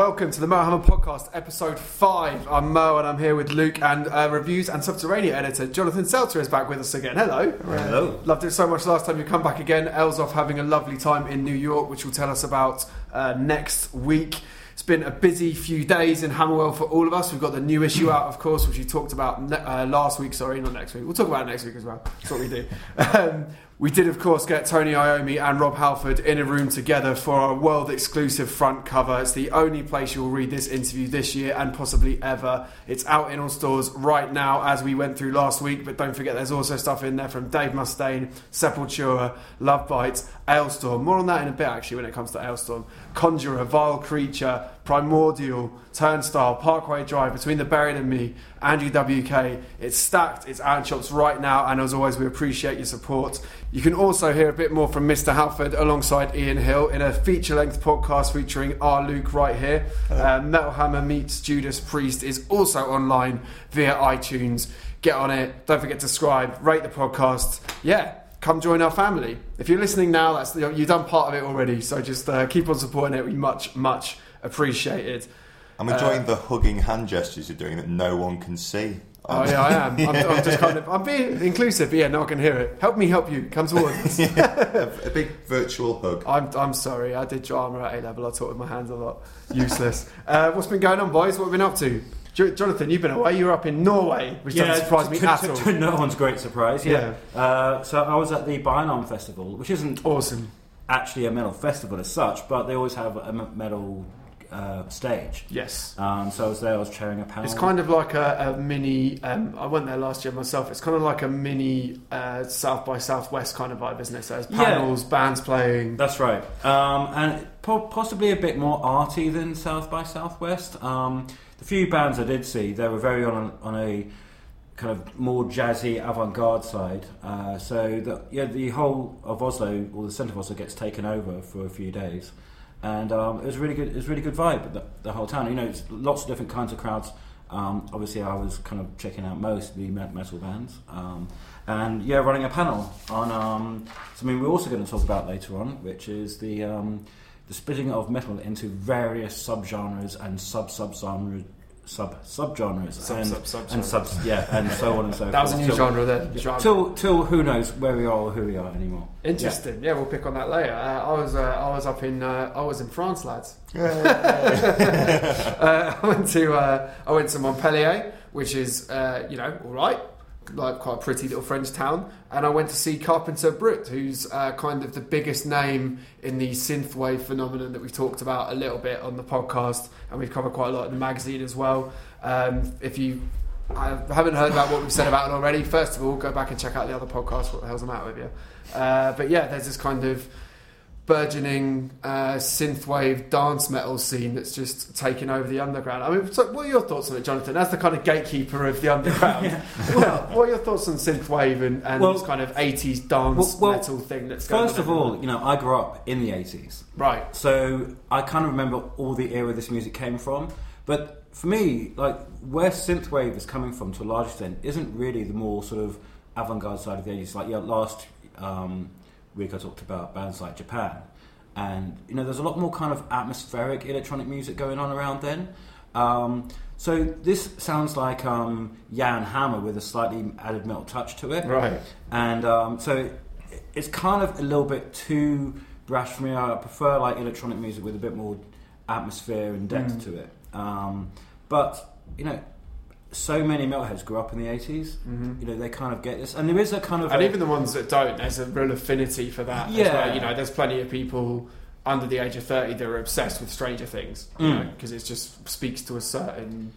Welcome to the Mo Hammer Podcast, episode 5. I'm Mo and I'm here with Luke and uh, reviews and Subterranea editor Jonathan Selzer is back with us again. Hello. Hello. Loved it so much last time you come back again. El's off having a lovely time in New York, which we'll tell us about uh, next week. It's been a busy few days in Hammerwell for all of us. We've got the new issue out, of course, which we talked about ne- uh, last week. Sorry, not next week. We'll talk about it next week as well. That's what we do. Um, we did, of course, get Tony Iommi and Rob Halford in a room together for our world exclusive front cover. It's the only place you'll read this interview this year and possibly ever. It's out in all stores right now as we went through last week, but don't forget there's also stuff in there from Dave Mustaine, Sepultura, Love Bites, Alestorm. More on that in a bit, actually, when it comes to Alestorm. Conjurer, Vile Creature, Primordial, Turnstile, Parkway Drive, Between the Buried and Me, Andrew WK. It's stacked, it's out in shops right now, and as always, we appreciate your support. You can also hear a bit more from Mr. Halford alongside Ian Hill in a feature length podcast featuring our Luke right here. Uh, Metal Hammer meets Judas Priest is also online via iTunes. Get on it. Don't forget to subscribe, rate the podcast. Yeah, come join our family. If you're listening now, that's you've done part of it already. So just uh, keep on supporting it. We much, much appreciate it. I'm enjoying the hugging hand gestures you're doing that no one can see. Oh yeah, I am. I'm, I'm just kind of I'm being inclusive. But yeah, no one can hear it. Help me help you. Come towards us. a, a big virtual hug. I'm, I'm sorry. I did drama at A level. I taught with my hands a lot. Useless. uh, what's been going on, boys? What have we been up to? Jo- Jonathan, you've been away. You were up in Norway, which doesn't surprise me to, at all. to no one's great surprise. Yeah. Uh, so I was at the by:Larm Festival, which isn't Awesome. actually a metal festival as such, but they always have a metal uh, stage. Yes. Um, so I was there. I was chairing a panel. It's kind of like a, a mini. Um, I went there last year myself. It's kind of like a mini uh, South by Southwest kind of vibe, isn't it? So there's Yeah. panels, bands playing. That's right, um, and po- possibly a bit more arty than South by Southwest. Um, the few bands I did see, they were very on a, on a kind of more jazzy avant-garde side. Uh, so the, yeah, the whole of Oslo, or the centre of Oslo, gets taken over for a few days, and um, it was really good. It was really good vibe. The, the whole town, you know, it's lots of different kinds of crowds. Um, obviously, I was kind of checking out most the metal bands, um, and yeah, running a panel on um, something we're also going to talk about later on, which is the um, the splitting of metal into various subgenres and sub subgenres. Sub subgenres Sub- and sub- sub- and subs yeah and so on and so forth. That was a new Till- genre then. Genre. Till till who knows where we are or who we are anymore. Interesting. Yeah. we'll pick on that later. Uh, I was uh, I was up in uh, I was in France, lads. uh, I went to uh, I went to Montpellier, which is uh, you know all right, like quite a pretty little French town, and I went to see Carpenter Brut, who's uh, kind of the biggest name in the synthwave phenomenon that we've talked about a little bit on the podcast, and we've covered quite a lot in the magazine as well. Um, if you I haven't heard about what we've said about it already. First of all, go back and check out the other podcast. What the hell's the matter with you? Uh, but yeah, there's this kind of burgeoning uh, synthwave dance metal scene that's just taken over the underground. I mean, so what are your thoughts on it, Jonathan? As the kind of gatekeeper of the underground, what, what are your thoughts on synthwave and, and Well- this kind of 80s dance Well- well, metal thing that's going First on of all, you know, I grew up in the eighties. right? So I kind of remember all the era this music came from. But for me, like where synthwave is coming from to a large extent isn't really the more sort of avant-garde side of the 80s. Like yeah, last um, week I talked about bands like Japan, and you know there's a lot more kind of atmospheric electronic music going on around then. Um, so this sounds like um, Jan Hammer with a slightly added metal touch to it, Right. and um, so it's kind of a little bit too brash for me. I prefer like electronic music with a bit more atmosphere and depth Mm. to it. Um, but you know, so many metalheads grew up in the 80s. hmm You know, they kind of get this, and there is a kind of And a- even the ones that don't, there's a real affinity for that. Yeah. well. You know, there's plenty of people under the age of 30 that are obsessed with Stranger Things. You Mm. because it just speaks to a certain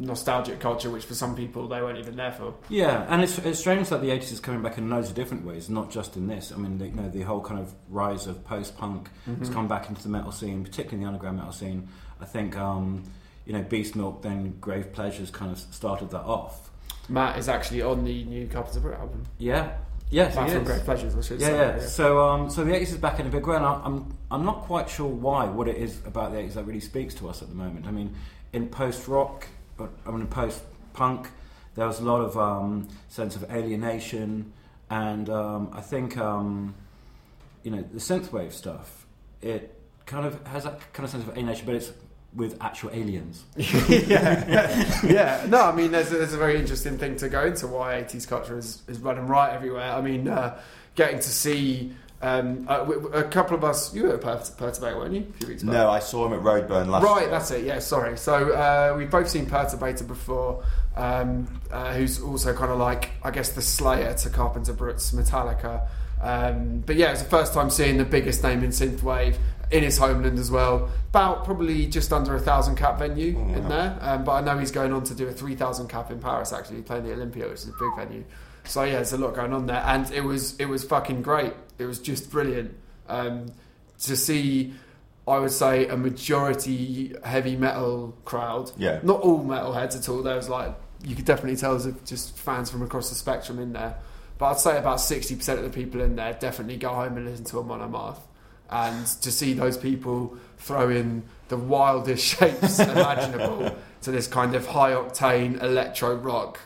nostalgic culture, which for some people they weren't even there for. Yeah, and it's, it's strange that the 80s is coming back in loads of different ways, not just in this. I mean, the, you know, the whole kind of rise of post-punk has Mhm. come back into the metal scene, particularly the underground metal scene. I think, um, you know, Beast Milk, then Grave Pleasures kind of started that off. Matt is actually on the new Carpenter Brut album. Yeah, yes, Matt from. Grave Pleasures, I should Yeah, say. yeah. So, um, so the 80s is back in a big way, and I- I'm, I'm not quite sure why, what it is about the 80s that really speaks to us at the moment. I mean, in post rock, I mean, post punk, there was a lot of um, sense of alienation, and um, I think, um, you know, the synthwave stuff, it kind of has that kind of sense of alienation, but it's with actual aliens. yeah, yeah. No, I mean, there's a, there's a very interesting thing to go into why 80s culture is, is running right everywhere. I mean, uh, getting to see um, a, a couple of us, you were at Pert- Perturbator, weren't you? A few weeks back. No, I saw him at Roadburn last Right, year. that's it. Yeah, sorry. So uh, we've both seen Perturbator before, um, uh, who's also kind of like, I guess, the Slayer to Carpenter Brut's Metallica. Um, but yeah, it's the first time seeing the biggest name in synthwave in his homeland as well. About probably just under a thousand cap venue Oh, in wow. there. Um, but I know he's going on to do a three thousand cap in Paris. Actually, playing the Olympia, which is a big venue. So yeah, there's a lot going on there, and it was it was fucking great. It was just brilliant um, to see. I would say a majority heavy metal crowd. Yeah. Not all metalheads at all. There was like you could definitely tell there's just fans from across the spectrum in there. But I'd say about sixty percent of the people in there definitely go home and listen to Amon Amarth. And to see those people throw in the wildest shapes imaginable to this kind of high octane electro rock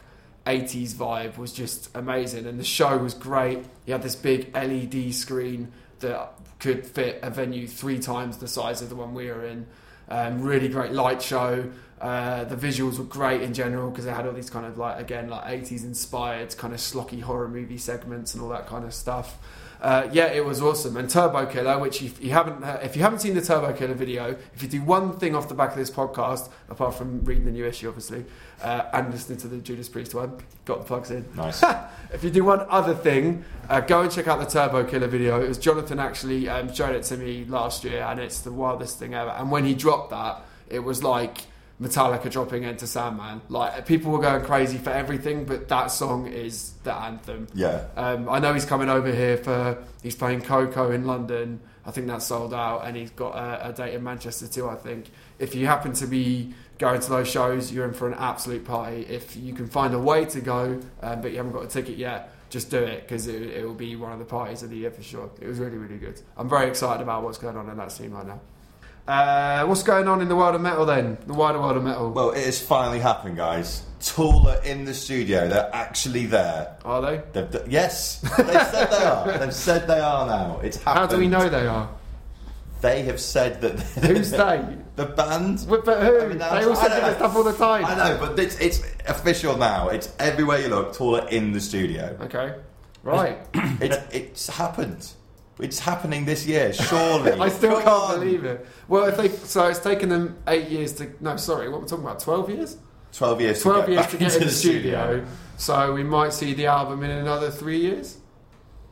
80s vibe was just amazing. And the show was great. He had this big led screen that could fit a venue three times the size of the one we were in. Um, really great light show. Uh, the visuals were great in general because they had all these kind of like again like 80s inspired kind of slocky horror movie segments and all that kind of stuff uh, yeah, it was awesome. And Turbo Killer, which if you haven't uh, if you haven't seen the Turbo Killer video, if you do one thing off the back of this podcast, apart from reading the new issue, obviously, uh, and listening to the Judas Priest one, got the plugs in. Nice. If you do one other thing, uh, go and check out the Turbo Killer video. It was Jonathan actually um, showed it to me last year, and it's the wildest thing ever. And when he dropped that, it was like Metallica dropping Enter Sandman. Like people were going crazy for everything, but that song is the anthem. yeah. Um, I know he's coming over here for he's playing KOKO in London. I think that's sold out, and he's got a, a date in Manchester too. I think if you happen to be going to those shows, you're in for an absolute party. If you can find a way to go, um, but you haven't got a ticket yet, just do it because it, it will be one of the parties of the year for sure. It was really really good. I'm very excited about what's going on in that scene right now. Uh, what's going on in the world of metal then? The wider world of metal. Well, it has finally happened, guys. Tool are in the studio. They're actually there. Are they? They've d- yes, they said they are. They've said they are now. It's happened. How do we know they are? They have said that. Who's they? The band. But but who? I mean, they all say know. different stuff all the time. I know, but it's, it's official now. It's everywhere you look. Tool are in the studio. Okay. Right. It's it's happened. It's happening this year. Surely. I still Come can't on. believe it. Well, if they so it's taken them eight years to no, sorry, what we're talking about, twelve years? Twelve years. Twelve to years to get into in the studio. So we might see the album in another three years.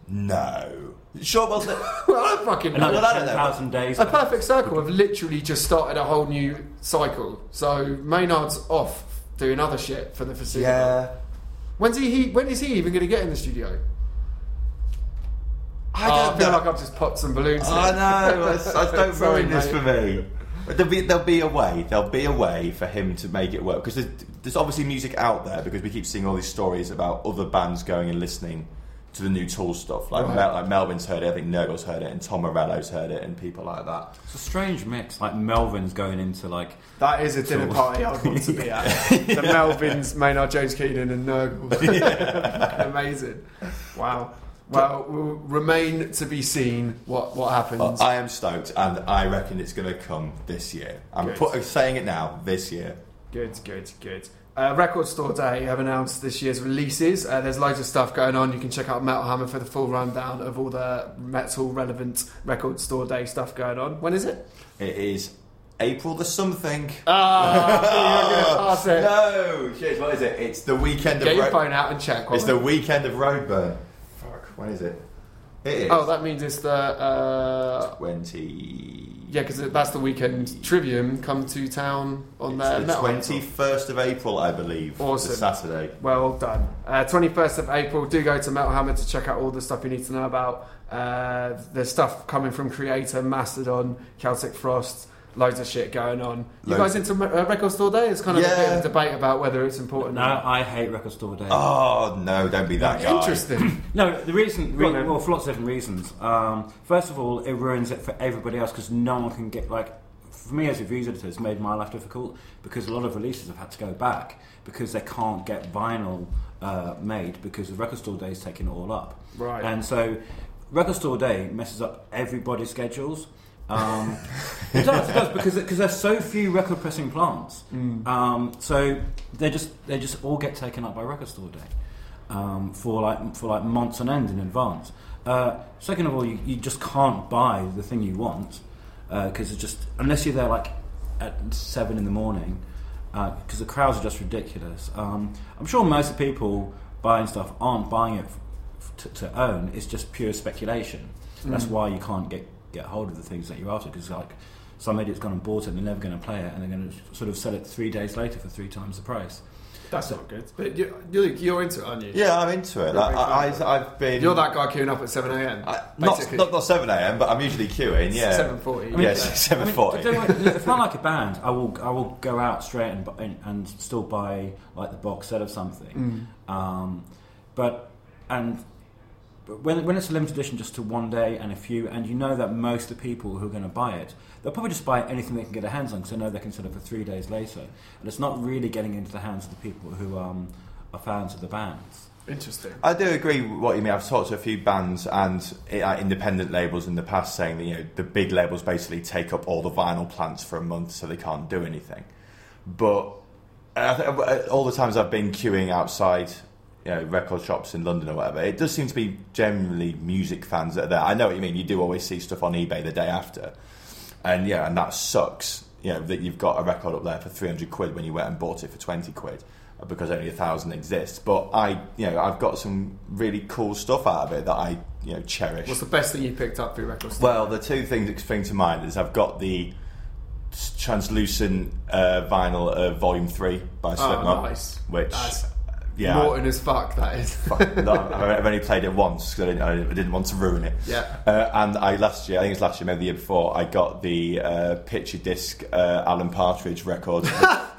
No. Sure. Well, the- Well, I don't fucking know. Another Well, I don't know. 10,000 days. A perfect circle have literally just started a whole new cycle. So Maynard's off doing other shit for the foreseeable. yeah. When's he, he? When is he even going to get in the studio? I Oh, don't I feel know. like I've just popped some balloons. I here. know. I, I don't Sorry, ruin this mate. for me. There'll be there'll be a way. There'll be a way for him to make it work because there's, there's obviously music out there because we keep seeing all these stories about other bands going and listening to the new Tool stuff. Like Right. Mel, like Melvin's heard it, I think Nergal's heard it, and Tom Morello's heard it, and people like that. It's a strange mix. Like Melvin's going into like That is a dinner Cool. party I would want to be at. The Melvins, Maynard James Keenan, and Nergal. Amazing. Wow. Well, will remain to be seen what, what happens. But I am stoked, and I reckon it's going to come this year. I'm put, saying it now. This year. Good, good, good. Uh, Record Store Day have announced this year's releases. Uh, there's loads of stuff going on. You can check out Metal Hammer for the full rundown of all the metal relevant Record Store Day stuff going on. When is it? It is April the something. Ah, you're going to pass it. No, shit. What is it? It's the weekend Get of. your Ro- phone out and check. it's the weekend of Roadburn. When is it? It is. Oh, that means it's the uh, twenty. yeah, because that's the weekend. Trivium come to town on It's their the twenty first of April, I believe. Awesome. Saturday. Well done. Uh, 21st of April, do go to Metal Hammer to check out all the stuff you need to know about. Uh, there's stuff coming from Kreator, Mastodon, Celtic Frost, loads of shit going on. You Loads. guys into me- uh, Record Store Day? It's kind of a bit Yeah. of a debate about whether it's important. no, I hate record store day. Oh no! Don't be that guy. Interesting. No, the reason, Go on, re- well, for lots of different reasons. Um, first of all, it ruins it for everybody else because no one can get like. For me as a reviews editor, it's made my life difficult because a lot of releases have had to go back because they can't get vinyl uh, made because the record store day is taking it all up. Right. And so, record store day messes up everybody's schedules. Um, it does, it does, because because there's so few record pressing plants. Mm. Um, so they just they just all get taken up by record store day um, for like for like months on end in advance. Uh, second of all, you, you just can't buy the thing you want because it's just unless you're there like at seven in the morning because the crowds are just ridiculous. Um, I'm sure most of the people buying stuff aren't buying it f- to, to own. It's just pure speculation. That's Mm. why you can't get get hold of the things that you're after because like some idiot's gone and bought it and they're never going to play it and they're going to sort of sell it three days later for three times the price. That's not good. But you, you, you're into it, aren't you? Yeah, I'm into it. You're a I, big I, fan. I, I've been. You're that guy queuing up at 7 a.m. I, not, basically. not not seven a.m., but I'm usually queuing. Yeah, 7:40. Yeah, Yeah. seven I mean, forty. do you know what, if I like a band, I will I will go out straight and, and and still buy like the box set of something. Mm. Um, but and but when when it's a limited edition, just to one day and a few, and you know that most of the people who are going to buy it, they'll probably just buy anything they can get their hands on because they know they can sell it for three days later, and it's not really getting into the hands of the people who um, are fans of the bands. Interesting. I do agree with what you mean. I've talked to a few bands and uh, independent labels in the past saying that you know the big labels basically take up all the vinyl plants for a month, so they can't do anything. But uh, all the times I've been queuing outside, you know, record shops in London or whatever, it does seem to be generally music fans that are there. I know what you mean. You do always see stuff on eBay the day after, and yeah, and that sucks. You know that you've got a record up there for three hundred quid when you went and bought it for twenty quid uh, because only a thousand exists. But I, you know, I've got some really cool stuff out of it that I, you know, cherish. What's the best thing you picked up through record store? Well, the two things that spring to mind is I've got the translucent uh, vinyl of Volume Three by oh, Slipknot, nice. which That's yeah, as fuck, that is. fuck, no, I've only played it once because I didn't, I didn't want to ruin it. yeah. Uh, and I last year, I think it was last year, maybe the year before, I got the uh, picture disc uh, Alan Partridge record.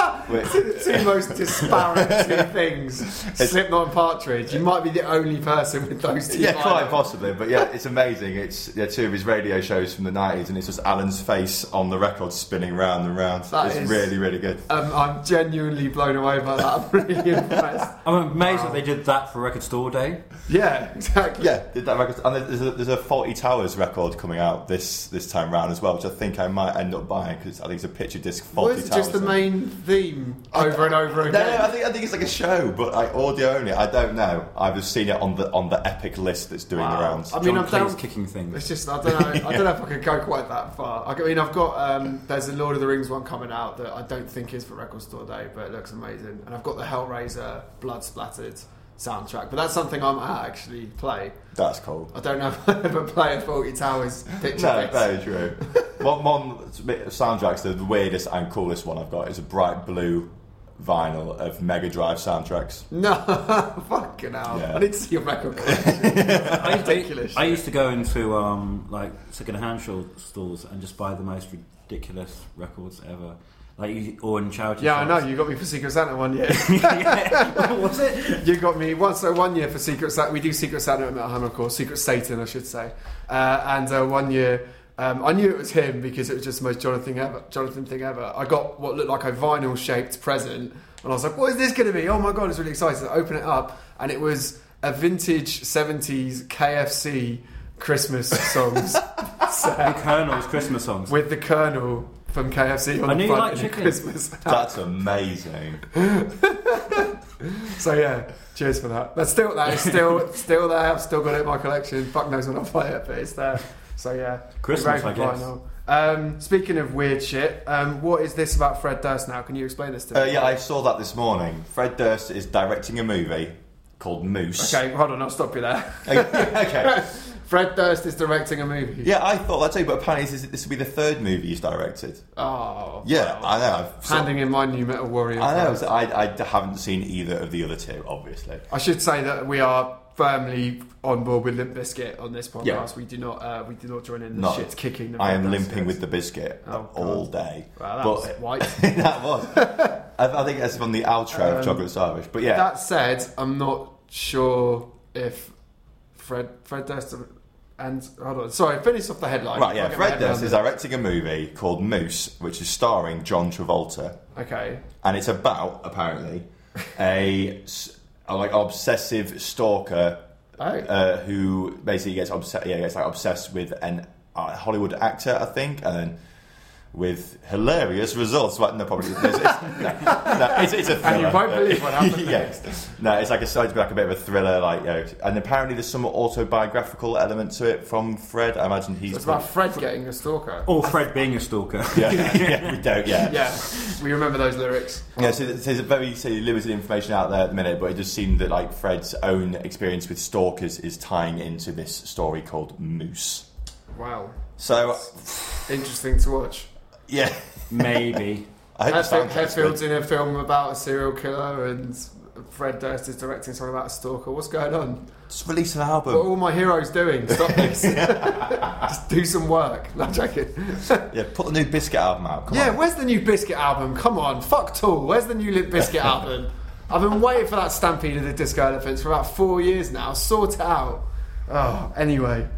which, two most disparate two things. Slipknot and Partridge. You might be the only person with those two. yeah, quite vinyls. possibly, but yeah, it's amazing. It's yeah, two of his radio shows from the nineties, and it's just Alan's face on the record spinning round and round. That it's is- really, really good. Um, I'm genuinely blown away by that. I'm really impressed. I'm amazed Wow. that they did that for Record Store Day. Yeah, exactly. Yeah, did that record, and there's a, there's a Fawlty Towers record coming out this this time round as well, which I think I might end up buying because I think it's a picture disc Or Faulty is it Towers. just the main theme over and over again? no, I think I think it's like a show, but like audio only. I don't know. I've just seen it on the on the epic list that's doing Wow. the rounds. I mean, John I'm Cleese down- kicking things. It's just I don't know. I don't know if I could go quite that far. I mean, I've got um, there's a Lord of the Rings one coming out that I don't think is for Record Store Day, but it looks amazing. And I've got the Hellraiser blood splattered soundtrack, but that's something I might actually play. That's cool. I don't know if I ever play a Fawlty Towers picture. No, bits. very true. one, one soundtracks, the weirdest and coolest one I've got is a bright blue vinyl of Mega Drive soundtracks. No, fucking hell! Yeah. I need to see your record. I, Ridiculous. I used to go into um, like second-hand stores and just buy the most ridiculous records ever, like you- or in charity. yeah, I know. You got me for Secret Santa one year. yeah. Was it? You got me one. So one year for Secret Santa, we do Secret Santa at Metal Hammer, of course. Secret Satan, I should say. Uh, and uh, one year, um, I knew it was him because it was just the most Jonathan ever. Jonathan thing ever. I got what looked like a vinyl shaped present, and I was like, "What is this going to be?" Oh my god, it's really exciting. I open it up, and it was a vintage '70s KFC Christmas songs The Colonel's Christmas songs. with the Colonel from KFC on I the knew you front liked in a chicken. Christmas. hat. That's amazing. So yeah, cheers for that. That's still, that is still still there. I've still got it in my collection. Fuck knows when I'll play it, but it's there. So yeah, Christmas, Very I guess. vinyl. Um, speaking of weird shit, um, what is this about Fred Durst now? Can you explain this to me? Uh, yeah, I saw that this morning. Fred Durst is directing a movie called Moose. Okay, hold on, I'll stop you there. okay. Fred Durst is directing a movie. Yeah, I thought that too, but apparently this, this will be the third movie he's directed. Oh. Yeah, well. I know. I've Handing in my new Metal Warrior. I know. so I, I haven't seen either of the other two, obviously. I should say that we are firmly on board with Limp Bizkit on this podcast. Yeah. We do not uh, we do not join in the No. shit kicking. the I am limping guys. with the biscuit Oh, all day. Wow, that but was white. that was. I, I think that's from the outro Um, of Chocolate Starfish. But yeah, That said, I'm not sure if Fred Fred Durst and hold on, sorry, finish off the headline. right. Yeah, I'll get my Fred head Durst is it. directing a movie called Moose, which is starring John Travolta, Okay, and it's about apparently a, s- a, like obsessive stalker oh, uh, who basically gets obsessed. Yeah, gets like obsessed with an a Hollywood actor, I think, and then with hilarious results. Well, no, probably it's, it's, no, no, it's, it's a thriller. And you won't believe what happened yes. No, it's like a side to be like a bit of a thriller, like you know, and apparently there's some autobiographical element to it from Fred. I imagine he's It's about Fred getting a stalker. Or Fred being a stalker. yeah, yeah, we don't, yeah. Yeah, we remember those lyrics. Yeah, so there's a very so limited information out there at the minute, but it just seemed that like Fred's own experience with stalkers is tying into this story called Moose. Wow, So, interesting to watch. Yeah, Maybe. I hope the Hetfield, soundtrack's good. Hetfield's in a film about a serial killer, and Fred Durst is directing something about a stalker. What's going on? Just release an album. What are all my heroes doing? Stop this. Just do some work. Not joking. Yeah, put the new Bizkit album out. Come Yeah, on. where's the new Bizkit album? Come on, fuck Tool. Where's the new Limp Bizkit album? I've been waiting for that Stampede of the Disco Elephants for about four years now. Sort it out. Oh, anyway,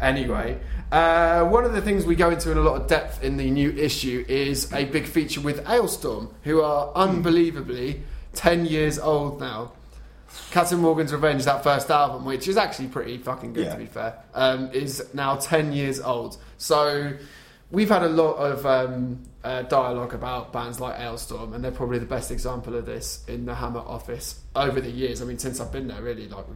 anyway. Uh, one of the things we go into in a lot of depth in the new issue is a big feature with Alestorm, who are unbelievably 10 years old now. Captain Morgan's Revenge, that first album, which is actually pretty fucking good Yeah. to be fair, um, is now 10 years old. So we've had a lot of um, uh, dialogue about bands like Alestorm, and they're probably the best example of this in the Hammer office over the years. I mean, since I've been there, really, like,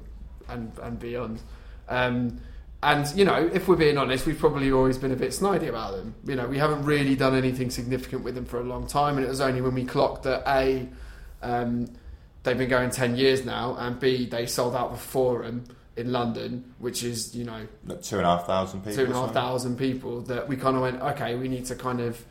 and, and beyond. Um, and, you know, if we're being honest, we've probably always been a bit snidey about them. You know, we haven't really done anything significant with them for a long time, and it was only when we clocked that A, um, they've been going 10 years now, and B, they sold out the Forum in London, which is, you know, Like Two and a half thousand people. two and a or half something. thousand people that we kind of went, okay, we need to kind of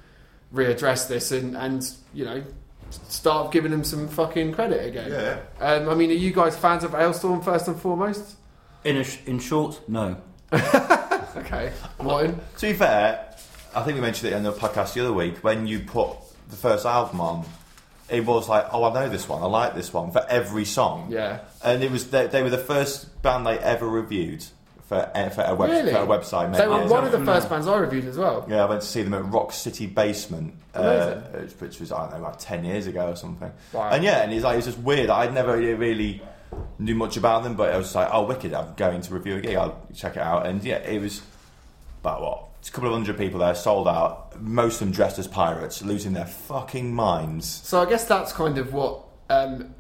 readdress this and, and you know, start giving them some fucking credit again. Yeah. Um, I mean, are you guys fans of Alestorm first and foremost? In, a sh- in short, no. Okay. Martin? To be fair, I think we mentioned it in the podcast the other week when you put the first album on. It was like, oh, I know this one. I like this one for every song. Yeah. And it was they, they were the first band they ever reviewed for eh, for a, web, Really? for a website. They were one of the first bands I reviewed as well. Yeah, I went to see them at Rock City Basement, uh, which was I don't know, like ten years ago or something. Wow. And yeah, and it's like it's just weird. I'd never really knew much about them, but I was like, oh, wicked! I'm going to review a gig. I'll check it out. And yeah, it was about what it's a couple of hundred people there, sold out. Most of them dressed as pirates, losing their fucking minds. So I guess that's kind of what um,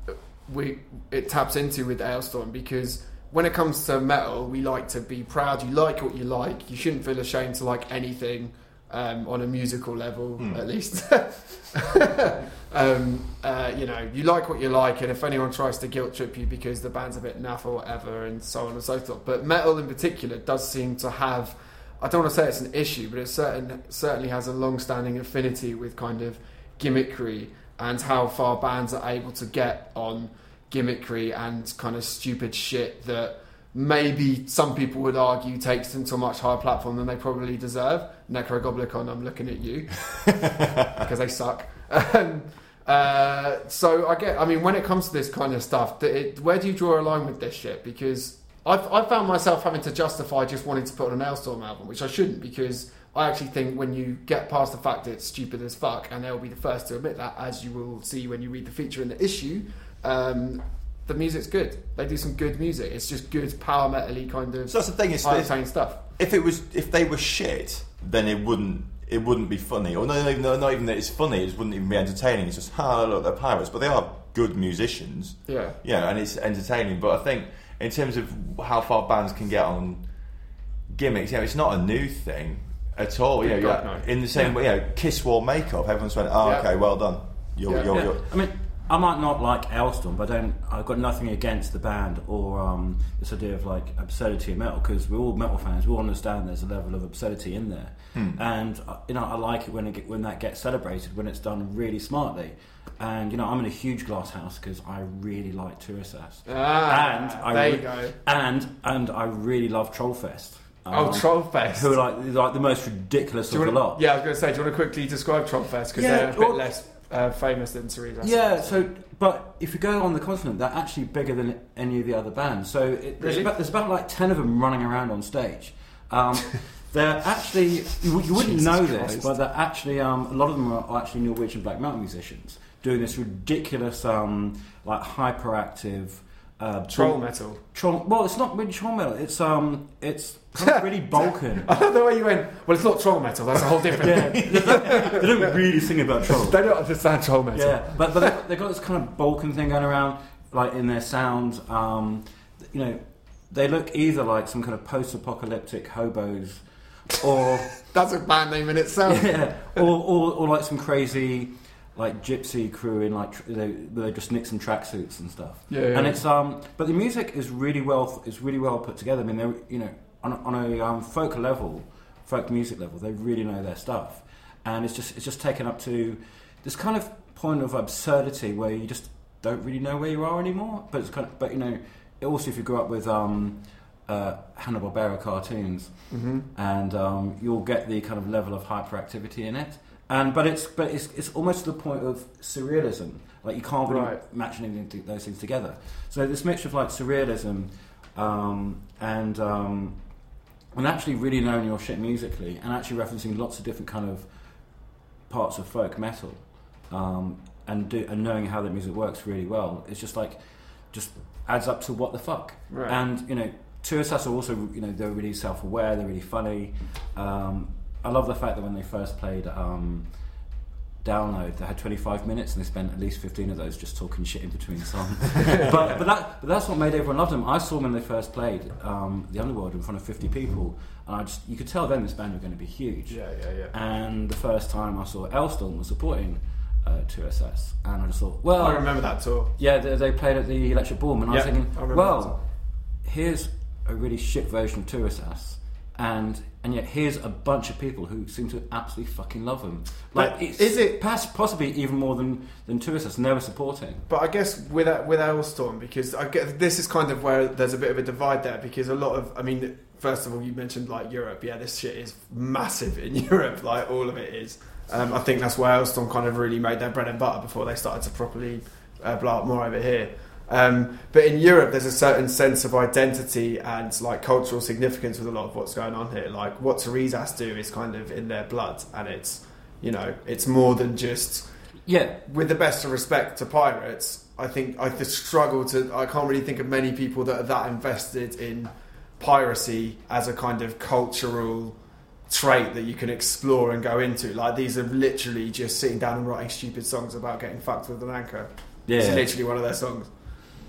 we it taps into with Alestorm because when it comes to metal, we like to be proud. You like what you like. You shouldn't feel ashamed to like anything um, on a musical level, Hmm. at least. um, uh, you know, you like what you like, and if anyone tries to guilt trip you because the band's a bit naff or whatever, and so on and so forth. But metal in particular does seem to have. I don't want to say it's an issue, but it certain, certainly has a long-standing affinity with kind of gimmickry and how far bands are able to get on gimmickry and kind of stupid shit that maybe some people would argue takes them to a much higher platform than they probably deserve. Nekrogoblikon, I'm looking at you because they suck. Um, uh, so I get. I mean, when it comes to this kind of stuff, it, where do you draw a line with this shit? Because I've, I've found myself having to justify just wanting to put on an Alestorm album, which I shouldn't, because I actually think when you get past the fact it's stupid as fuck, and they'll be the first to admit that, as you will see when you read the feature in the issue. Um, the music's good. They do some good music. It's just good power metal kind of So that's the thing. Is high that octane stuff. if it was if they were shit, then it wouldn't it wouldn't be funny. Or no, no, not even that it's funny. It just wouldn't even be entertaining. It's just ha look they're pirates, but they are good musicians. Yeah. Yeah, and it's entertaining. But I think in terms of how far bands can get on gimmicks, you know, it's not a new thing at all. You know, God, yeah, no. in the same way, you know, Kiss wore makeup. Everyone's went, oh, Yeah. okay, well done. You're, Yeah. you're, Yeah. you're, I mean, I might not like Alestorm, but I don't. I've got nothing against the band or um, this idea of like absurdity in metal because we're all metal fans. We all understand there's a level of absurdity in there, and uh, you know I like it when it get, when that gets celebrated when it's done really smartly. And you know I'm in a huge glass house because I really like Turisas, Ah, and I there re- you go. and and I really love Trollfest. Oh, Um, Trollfest. Who are like like the most ridiculous of the wanna- lot. Yeah, I was going to say, do you want to quickly describe Trollfest? Because Yeah, they're a bit well- less uh, famous than Cereza. Yeah, so but if you go on the continent, they're actually bigger than any of the other bands. So it, there's, Really? about, there's about like ten of them running around on stage. Um, they're actually you, you wouldn't Jesus know Christ. this, but they're actually um, a lot of them are actually Norwegian black metal musicians doing this ridiculous um, like hyperactive. Uh, Troll metal. troll. Well, it's not really troll metal. It's um, it's kind of really Balkan. I love the way you went. Well, it's not troll metal. That's a whole different. yeah, they don't, they don't really sing about trolls. They don't understand troll metal. Yeah, but but they've, they've got this kind of Balkan thing going around, like in their sound. Um, you know, they look either like some kind of post-apocalyptic hobos, or That's a band name in itself. yeah, or, or or like some crazy like gypsy crew in like tr- they they just nick some tracksuits and stuff. Yeah, yeah. And it's um, but the music is really well is really well put together. I mean, they're you know on a, on a um, folk level, folk music level, they really know their stuff, and it's just it's just taken up to this kind of point of absurdity where you just don't really know where you are anymore. But it's kind of but you know also if you grew up with um, uh, Hanna Barbera cartoons, hmm and um, you'll get the kind of level of hyperactivity in it. And but it's but it's it's almost to the point of surrealism. Like you can't really Right. match anything those things together. So this mixture of like surrealism um, and um, and actually really knowing your shit musically, and actually referencing lots of different kind of parts of folk metal, um, and do, and knowing how that music works really well. It's just like just adds up to what the fuck. Right. And you know, Turisas are also you know they're really self-aware. They're really funny. Um, I love the fact that when they first played um, Download, they had 25 minutes and they spent at least 15 of those just talking shit in between songs. but but that but that's what made everyone love them. I saw them when they first played um, the Underworld in front of 50 people, and I just you could tell then this band were going to be huge. yeah, yeah, yeah. And the first time I saw Alestorm was supporting uh, Turisas, and I just thought, well, I remember that tour. yeah, they, they played at the Electric Ballroom, and I was Yeah, thinking, I well, here's a really shit version of Turisas, and and yet here's a bunch of people who seem to absolutely fucking love them. Like, But is it- possibly even more than than Turisas, and they were supporting. But I guess with with Alestorm, because I get this is kind of where there's a bit of a divide there, because a lot of, I mean, first of all, you mentioned like Europe. Yeah, this shit is massive in Europe. Like all of it is. Um, I think that's where Alestorm kind of really made their bread and butter before they started to properly uh, blow up more over here. Um, but in Europe, there's a certain sense of identity and like cultural significance with a lot of what's going on here. Like what Turisas do is kind of in their blood, and it's you know it's more than just Yeah, with the best of respect to pirates, I think I just struggle to. I can't really think of many people that are that invested in piracy as a kind of cultural trait that you can explore and go into. Like these are literally just sitting down and writing stupid songs about getting fucked with an anchor. It's yeah. literally one of their songs.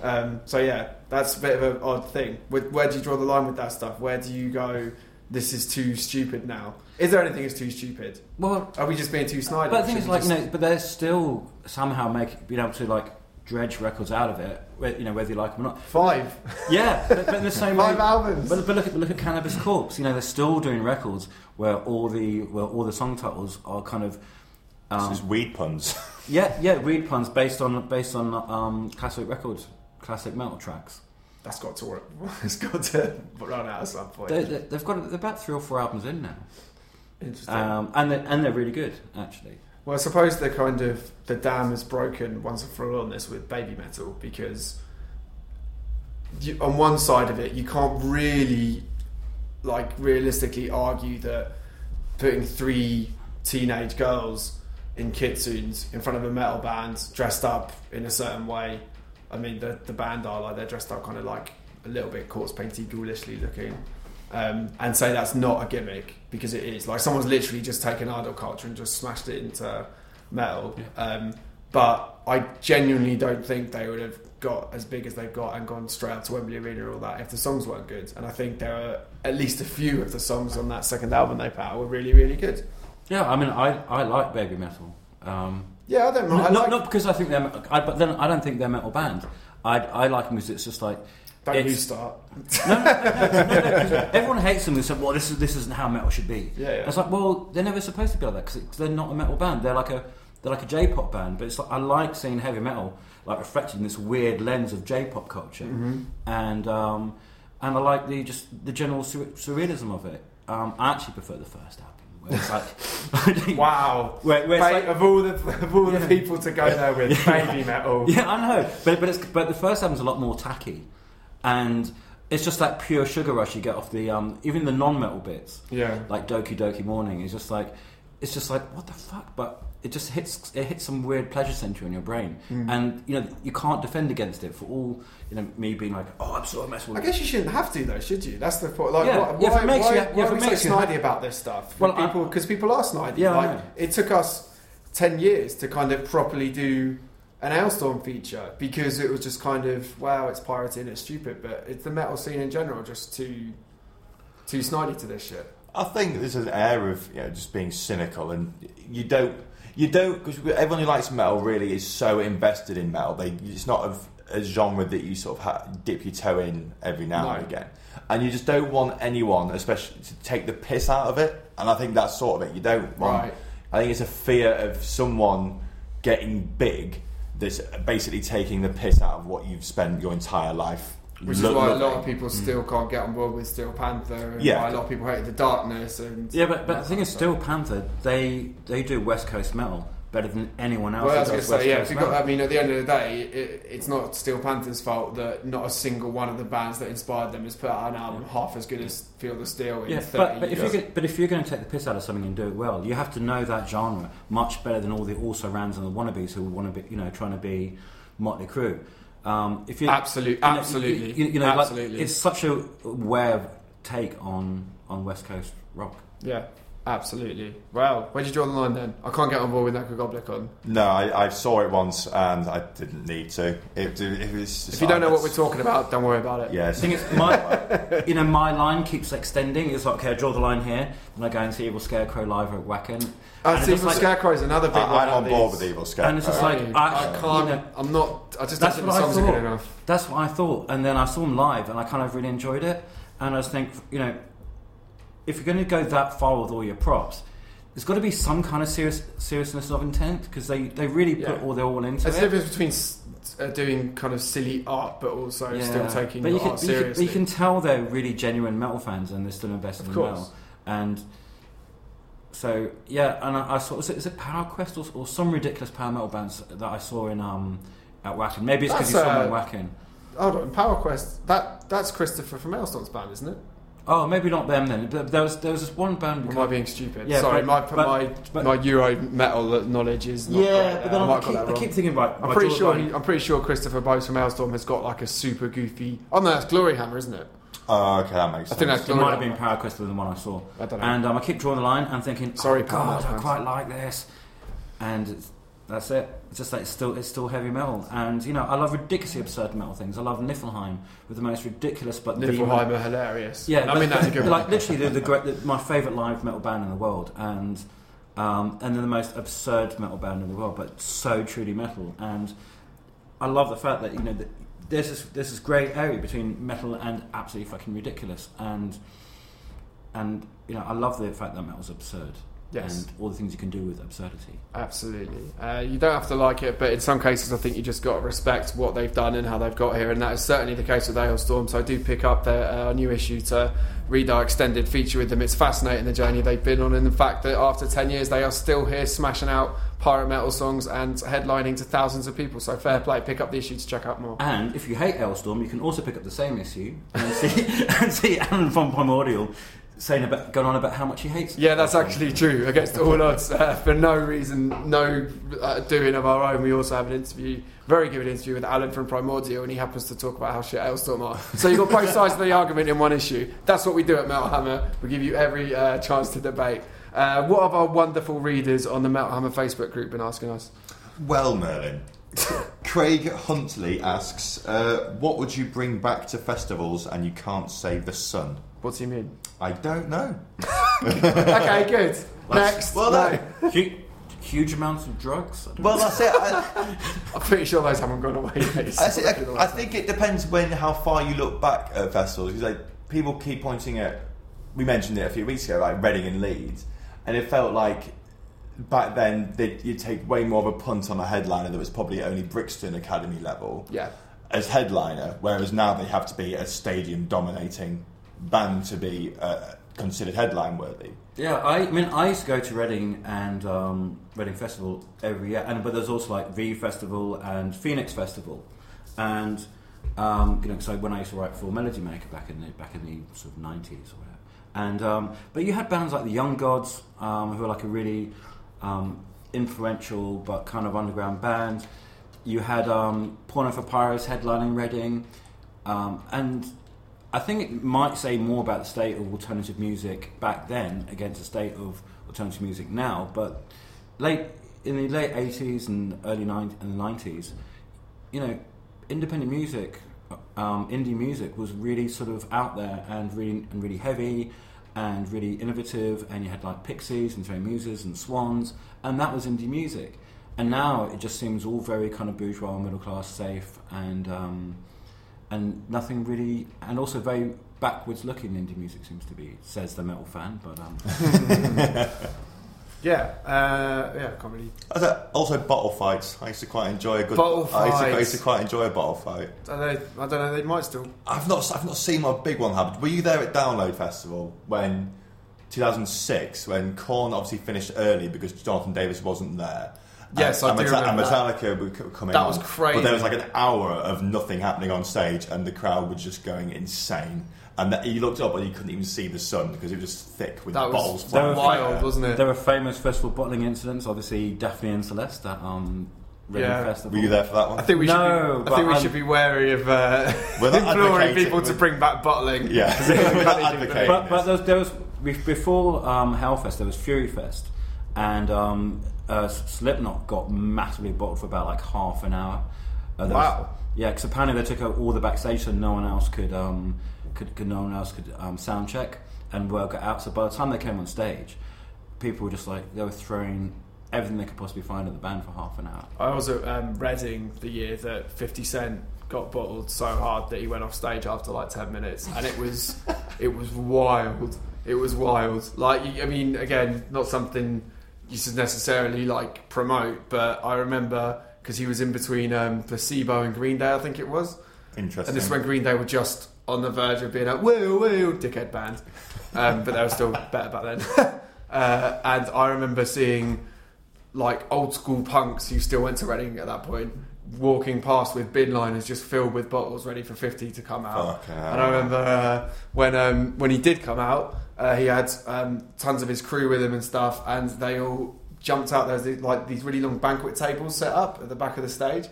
Um, so yeah, that's a bit of an odd thing. With, where do you draw the line with that stuff? Where do you go? This is too stupid now. Is there anything that's too stupid? Well, Are we just being too snide? but the thing is, we like you know, but they're still somehow make being able to like dredge records out of it, you know, whether you like them or not. five, Yeah, but, but in the same way, five albums. But, but look at look at Cannabis Corpse. You know, they're still doing records where all the well, all the song titles are kind of um, this is weed puns. yeah yeah weed puns based on based on um, classic records, classic metal tracks. That's got to work. It's got to run out at some point. They, they, they've got they're about three or four albums in now, Interesting. um, and they're, and they're really good actually. well, I suppose the kind of the dam is broken once and for all on this with Babymetal because you, on one side of it, you can't really like realistically argue that putting three teenage girls in kitsunes in front of a metal band dressed up in a certain way. I mean, the the band are like they're dressed up kind of like a little bit corpse painty, ghoulishly looking, um, and say that's not a gimmick because it is. Like someone's literally just taken idol culture and just smashed it into metal. Um, but I genuinely don't think they would have got as big as they've got and gone straight up to Wembley Arena or all that if the songs weren't good. And I think there are at least a few of the songs on that second album they put out were really, really good. Yeah, I mean, I, I like Babymetal. Um, Yeah, I don't mind. not, I like, not because I think they're, I, but then I don't think they're metal band. I I like music it's just like don't you start. everyone hates them. They say, "Well, this is this isn't how metal should be." Yeah, yeah. It's like, well, they're never supposed to be like that because they're not a metal band. They're like a they're like a J-pop band. But it's like I like seeing heavy metal like reflected in this weird lens of J-pop culture, Mm-hmm. and um, and I like the just the general sur- surrealism of it. Um, I actually prefer the first album. Where it's like, Wow. Where, where Ba- like, of all the of all Yeah. the people to go there with, Babymetal. yeah, I know, but but it's but the first album's a lot more tacky, and it's just that pure sugar rush you get off the um, even the non-metal bits. Yeah. like Doki Doki Morning is just like it's just like what the fuck. But it just hits it hits some weird pleasure center in your brain, Mm. and you know you can't defend against it for all you know me being like, oh, I'm so messing I with. guess you shouldn't have to though, should you? That's the point. Like, Yeah, why, yeah, why, it makes why, you- yeah, why are we so you snidey about this stuff? Well, people because people are snidey. Yeah, like it took us ten years to kind of properly do an Alestorm feature because it was just kind of wow, it's pirating, it's stupid, but it's the metal scene in general just too too snidey to this shit. I think there's an air of you know just being cynical, and you don't you don't because everyone who likes metal really is so invested in metal. They it's not a, a genre that you sort of ha- dip your toe in every now No. and again, and you just don't want anyone, especially to take the piss out of it. And I think that's sort of it. You don't want. Right. I think it's a fear of someone getting big that's basically taking the piss out of what you've spent your entire life. Which lo- is why a lot of people mm. still can't get on board with Steel Panther, and Yeah. why a lot of people hate the darkness. And Yeah, but, but the thing is, Steel Panther, they they do West Coast metal better than anyone else. Well, I was going to say, yeah. Coast got. I mean, at the end of the day, it, it's not Steel Panther's fault that not a single one of the bands that inspired them has put out an album half as good as Feel the Steel in Yeah, 30 but, but if years. you're gonna, but if you're going to take the piss out of something and do it well, you have to know that genre much better than all the also rans and the wannabes who want to be, you know, trying to be Motley Crue. Um, if you Absolute, you know, absolutely, you, you know, like, absolutely. it's such a rare take on on West Coast rock. yeah, absolutely. Well, where did you draw the line then? I can't get on board with Nekrogoblikon. No, I, I saw it once and I didn't need to. It, it was If you don't know what we're talking about, don't worry about it. Yeah, The thing is, my, you know, my line keeps extending. It's like, okay, I draw the line here, and I go and see Evil Scarecrow live at Wacken. Uh, And it's see, just for like- Scarecrow's another big one. I, I'm on board these. with Evil Scarecrow. And it's just Are like. I- I can't. you know- I'm not. I just don't That's think the what I songs are good enough. That's what I thought, and then I saw him live, and I kind of really enjoyed it. And I just think, you know, if you're going to go that far with all your props, there's got to be some kind of serious seriousness of intent because they, they really put all their all into it. There's a difference between s- uh, doing kind of silly art, but also still taking but your you can, art but you, can, but seriously. you can tell they're really genuine metal fans, and they're still invested Of in course. metal. And so yeah, and I, I saw is it, is it Power Quest or, or some ridiculous power metal bands that I saw in um at Wacken? Maybe it's because you That's, saw them uh, at Wacken. Hold on, Power Quest. That that's Christopher from Maelstorm's band, isn't it? Oh, maybe not them then. But there was there was this one band. Or am I being stupid? Yeah, Sorry, but- my but- my but- my Euro metal knowledge is not yeah, great but then I I, might have keep, got that I keep thinking right. I'm pretty sure. He, I'm pretty sure Christopher Bowes from Maelstorm has got like a super goofy. Oh no, that's Glory Hammer, isn't it? Oh, okay, that makes sense. I sense. think that's It might have been Power Quest than the one I saw. I don't know. And um, I keep drawing the line and thinking, Sorry, oh, God, I quite like this. And it's, that's it. It's just that it's still it's still heavy metal. And you know, I love ridiculously absurd metal things. I love Nifelheim with the most ridiculous but Nifelheim are hilarious. Yeah, I mean that's a good like literally the, the great, the, my favourite live metal band in the world, and um, and they're the most absurd metal band in the world, but so truly metal. And I love the fact that you know that there's this there's this grey area between metal and absolutely fucking ridiculous, and and you know I love the fact that metal's absurd. Yes. And all the things you can do with absurdity. Absolutely. Uh, you don't have to like it, but in some cases, I think you just got to respect what they've done and how they've got here, and that is certainly the case with Alestorm. So I do pick up their uh, new issue to read our extended feature with them. It's fascinating the journey they've been on, and the fact that after ten years they are still here smashing out pirate metal songs and headlining to thousands of people. So fair play. Pick up the issue to check out more. And if you hate Alestorm, you can also pick up the same issue and see, and see Alan from Primordial saying about going on about how much he hates. Yeah, that's actually true. Against all odds, uh, for no reason, no uh, doing of our own, we also have an interview, very good interview with Alan from Primordial, and he happens to talk about how shit Alestorm are. So you've got both sides of the argument in one issue. That's what we do at Metal Hammer. We give you every uh, chance to debate. Uh, what have our wonderful readers on the Metal Hammer Facebook group been asking us? Well, Merlin. Craig Huntley asks, uh, "What would you bring back to festivals and you can't save the sun?" What do you mean? I don't know. okay, good. Next. well, No. no. huge, huge amounts of drugs. I Well, that's it. I, I'm pretty sure those haven't gone away yet. I, see, I, I think it depends when how far you look back at festivals. Because like people keep pointing at, we mentioned it a few weeks ago, like Reading and Leeds, and it felt like back then that you'd take way more of a punt on a headliner that was probably only Brixton Academy level Yeah. as headliner, whereas now they have to be a stadium dominating band to be uh, considered headline worthy. Yeah, I, I mean, I used to go to Reading and um, Reading Festival every year, and but there's also like V Festival and Phoenix Festival, and um, you know, so when I used to write for Melody Maker back in the back in the sort of nineties or whatever, And um, but you had bands like the Young Gods, um, who are like a really um, influential but kind of underground band. You had um, Porno for Pyros headlining Reading, and I think it might say more about the state of alternative music back then against the state of alternative music now. But late in the late eighties and early 90s and nineties, you know, independent music, um, indie music was really sort of out there and really and really heavy and really innovative. And you had like Pixies and Throwing Muses and Swans, and that was indie music. And now it just seems all very kind of bourgeois, middle class, safe, and um, and nothing really, and also very backwards looking indie music seems to be, says the metal fan. But um, Yeah, uh, yeah, I can't really. Also- Also, bottle fights. I used to quite enjoy a good Bottle I used, to, I used to quite enjoy a bottle fight. I don't know. I don't know. They might still. I've not I've not seen what a big one happen. Were you there at Download Festival when 2006 when Korn obviously finished early because Jonathan Davis wasn't there? Yes, and, I do and Meta- remember and that. Metallica were co- coming That on, was crazy. But there was like an hour of nothing happening on stage, and the crowd was just going insane. And that, you looked up and you couldn't even see the sun because it was just thick with That was bottles. There flying wild, everywhere. wasn't it? there were famous festival bottling incidents. Obviously, Daphne and Celeste at um, Reading Yeah. Festival. Were you there for that one? I think we No, should. Be, I think we I'm- should be wary of uh, imploring people to bring back bottling. Yeah, we're not But, but there was, there was before um, Hellfest, there was Fury Fest, and um, uh, Slipknot got massively bottled for about like half an hour. Uh, there was- Wow. yeah, because apparently they took out all the backstage, so no one else could um, could, could no one else could um, sound check and work it out. So by the time they came on stage, people were just like they were throwing everything they could possibly find at the band for half an hour. I was at um, Reading the year that 50 Cent got bottled so hard that he went off stage after like 10 minutes, and it was it was wild. It was wild. Like I mean, again, not something you should necessarily like promote, but I remember because he was in between um, Placebo and Green Day, I think it was. Interesting. And this is when Green Day were just on the verge of being a woo woo dickhead band, um, but they were still better back then. uh, and I remember seeing like old school punks who still went to Reading at that point, walking past with bin liners just filled with bottles ready for fifty to come out. And I remember uh, when um, when he did come out, uh, he had um, tons of his crew with him and stuff, and they all jumped out. There's these, like these really long banquet tables set up at the back of the stage,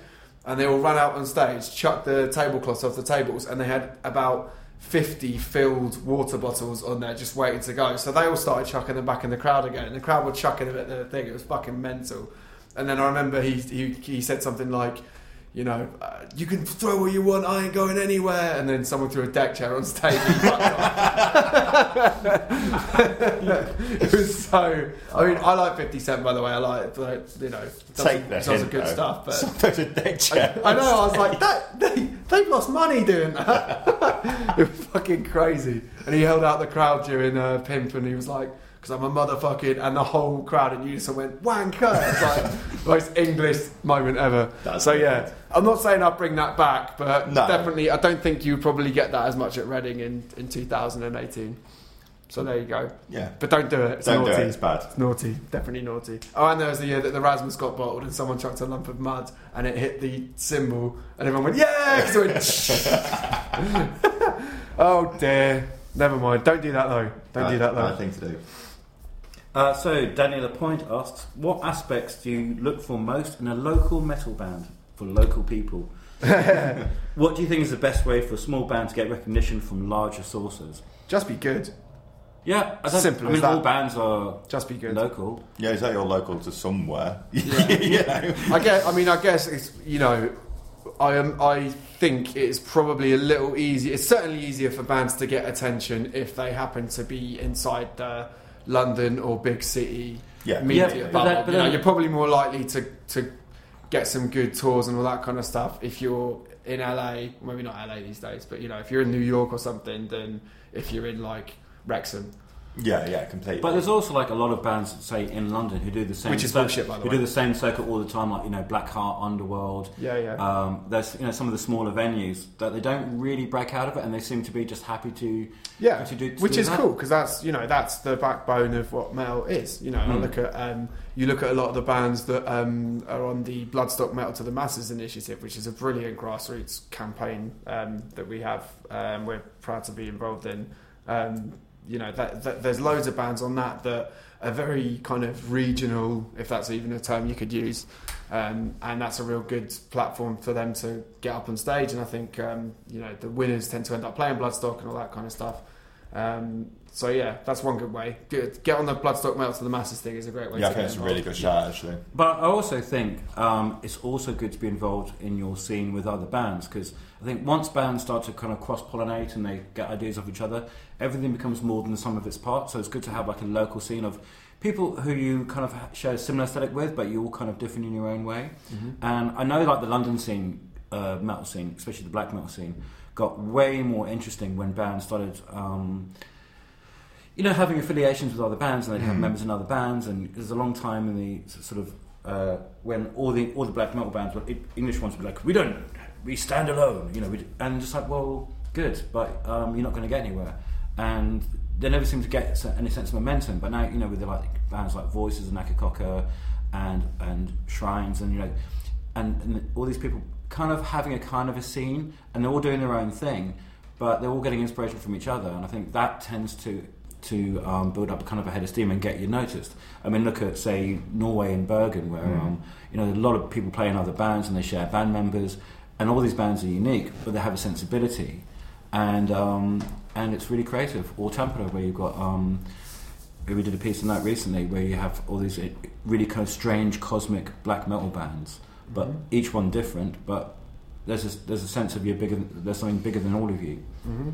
and they all ran out on stage, chucked the tablecloths off the tables, and they had about. 50 filled water bottles on there just waiting to go. So they all started chucking them back in the crowd again. And the crowd were chucking them at the thing. It was fucking mental. And then I remember he, he, he said something like, you know, uh, you can throw what you want, I ain't going anywhere. And then someone threw a deck chair on stage. And he fucked off. it was so. I mean, I like 50 Cent, by the way. I like, like you know, does, Take the does some hint, good though. stuff. But Sometimes a deck I, chair. I know, I was like, that, they, they've lost money doing that. it was fucking crazy. And he held out the crowd during uh, Pimp and he was like, because I'm a motherfucking, and the whole crowd in unison went, wanker. It's like, most English moment ever. That's so, yeah, brilliant. I'm not saying I'll bring that back, but No. definitely, I don't think you probably get that as much at Reading in, in 2018. So there you go. Yeah. But don't do it. It's Don't naughty. do it, it's bad. It's naughty, definitely naughty. Oh, and there was the year that the Rasmus got bottled and someone chucked a lump of mud and it hit the cymbal and everyone went, yeah! went, oh dear. Never mind. Don't do that though. Don't do that Bad though. thing to do. Uh, so Daniel Point asks, what aspects do you look for most in a local metal band for local people? what do you think is the best way for a small band to get recognition from larger sources? Just be good. Yeah, I don't, Simple I as mean, that. all bands are Just be good. local. Yeah, is that you're local to somewhere? Yeah. you. I guess. I mean, I guess it's you know, I am. I think it's probably a little easier. It's certainly easier for bands to get attention if they happen to be inside the London or big city Yeah. media Yeah, but bubble. that- but you know, you're probably more likely to to get some good tours and all that kind of stuff if you're in LA. Maybe not LA these days, but you know, if you're in New York or something, then if you're in like Wrexham, Yeah, yeah, completely. But there's also like a lot of bands, say in London, who do the same. Which is cir- bullshit, by the Who way. do the same circuit all the time, like you know, Blackheart, Underworld. yeah, yeah. Um, there's you know some of the smaller venues that they don't really break out of it, and they seem to be just happy to Yeah, to do- to which do is that. cool because that's you know that's the backbone of what metal is. You know, I Mm. look at um, you look at a lot of the bands that um, are on the Bloodstock Metal to the Masses initiative, which is a brilliant grassroots campaign um, that we have. Um, we're proud to be involved in. Um, you know, that, that there's loads of bands on that that are very kind of regional, if that's even a term you could use. Um, and that's a real good platform for them to get up on stage. And I think um, you know the winners tend to end up playing Bloodstock and all that kind of stuff. Um, so yeah, that's one good way. Get, get on the Bloodstock Metal to the Masses thing is a great way. Yeah, I to think get it's a involved. really good shout actually. But I also think um, it's also good to be involved in your scene with other bands because I think once bands start to kind of cross pollinate and they get ideas of each other, everything becomes more than the sum of its parts. So it's good to have like a local scene of people who you kind of share a similar aesthetic with, but you're all kind of different in your own way. And I know like the London scene, uh, metal scene, especially the black metal scene, got way more interesting when bands started. Um, you know, having affiliations with other bands, and they'd have Mhm. members in other bands, and there's a long time in the sort of uh, when all the all the black metal bands, were, English ones, would be like, we don't, we stand alone, you know, we, and just like, well, good, but um, you're not going to get anywhere, and they never seem to get any sense of momentum. But now, you know, with the like bands like Voices and Akercocke and and Shrines, and you know, and, and all these people kind of having a kind of a scene, and they're all doing their own thing, but they're all getting inspiration from each other, and I think that tends to to um, build up a kind of a head of steam and get you noticed. I mean, look at say Norway and Bergen, where Mm. um, you know a lot of people play in other bands and they share band members, and all these bands are unique, but they have a sensibility, and um, and it's really creative. Or Tampere, where you've got. Um, we did a piece on that recently, where you have all these uh, really kind of strange cosmic black metal bands, but Mhm. each one different. But there's a, there's a sense of you're bigger. Than, there's something bigger than all of you. hmm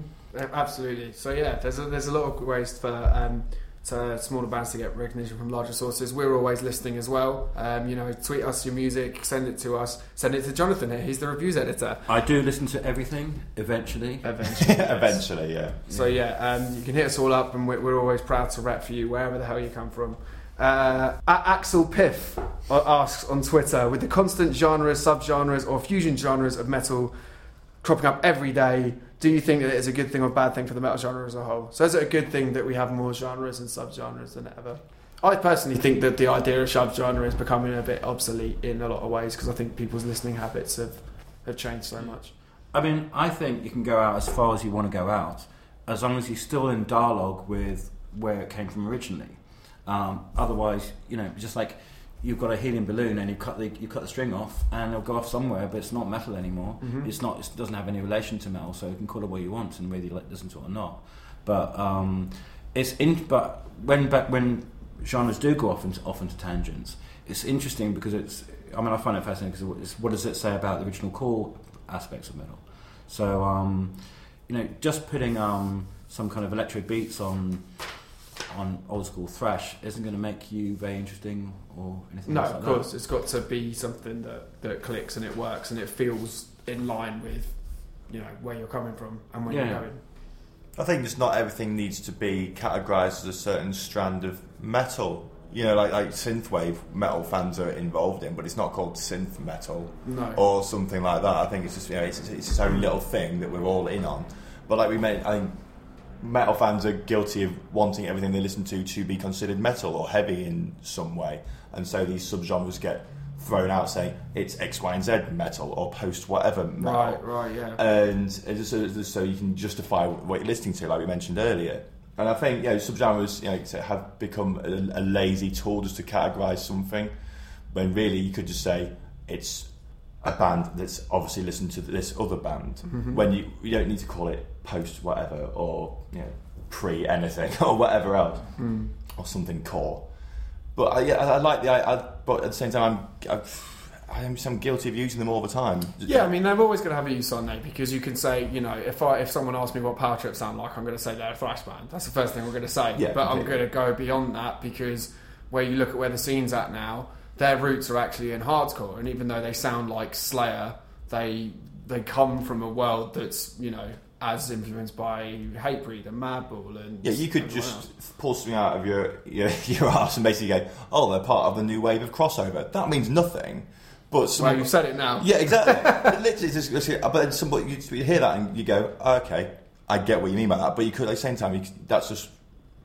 Absolutely. So yeah, there's a, there's a lot of ways for um, to smaller bands to get recognition from larger sources. We're always listening as well. Um, you know, tweet us your music, send it to us, send it to Jonathan here. He's the reviews editor. I do listen to everything eventually. Eventually. Eventually, yeah. So yeah, um, you can hit us all up, and we're, we're always proud to rap for you wherever the hell you come from. Uh, Axel Piff uh, asks on Twitter, with the constant genres, subgenres, or fusion genres of metal cropping up every day, do you think that it is a good thing or bad thing for the metal genre as a whole? So is it a good thing that we have more genres and subgenres than ever? I personally think that the idea of subgenre is becoming a bit obsolete in a lot of ways because I think people's listening habits have, have changed so much. I mean, I think you can go out as far as you want to go out, as long as you're still in dialogue with where it came from originally. Um, otherwise, you know, just like you've got a helium balloon and you cut the you cut the string off and it'll go off somewhere, but it's not metal anymore. Mhm. It's not. It doesn't have any relation to metal, so you can call it what you want and whether you listen to it or not. But um, it's in. But when back when genres do go off into off into tangents, it's interesting because it's. I mean, I find it fascinating because it's, what does it say about the original core aspects of metal? So, um, you know, just putting um, some kind of electric beats on on old school thrash isn't going to make you very interesting or anything No, else like of that. course, it's got to be something that, that clicks and it works and it feels in line with you know where you're coming from and where Yeah. you're going. I think just not everything needs to be categorized as a certain strand of metal. You know, like like synthwave metal fans are involved in, but it's not called synth metal No, or something like that. I think it's just you know it's, it's its own little thing that we're all in on. But like we made, I think metal fans are guilty of wanting everything they listen to to be considered metal or heavy in some way, and so these subgenres get thrown out saying it's X, Y, and Z metal or post whatever metal right, right, yeah. and it's so, so you can justify what you're listening to, like we mentioned earlier. And I think you know subgenres you know have become a, a lazy tool just to categorise something, when really you could just say it's a band that's obviously listened to this other band. Mhm. When you you don't need to call it post whatever or you know pre anything or whatever else Mm. or something core. But I, yeah, I, I like the. I, I, but at the same time, I'm, I, I'm, I'm guilty of using them all the time. Yeah, I mean they're always going to have a use on there because you can say, you know, if I if someone asks me what Power Trip sound like, I'm going to say they're a thrash band. That's the first thing we're going to say. Yeah, but I'm going to go beyond that because where you look at where the scene's at now, their roots are actually in hardcore, and even though they sound like Slayer, they they come from a world that's you know as influenced by Hatebreed and Madball and Yeah, you could just else. pull something out of your your, your ass and basically go, "Oh, they're part of the new wave of crossover." That means nothing. But Well, you've said it now. yeah, exactly. Literally, just, just- but somebody you, you hear that and you go, "Okay, I get what you mean by that." But you could at the same time, you, that's just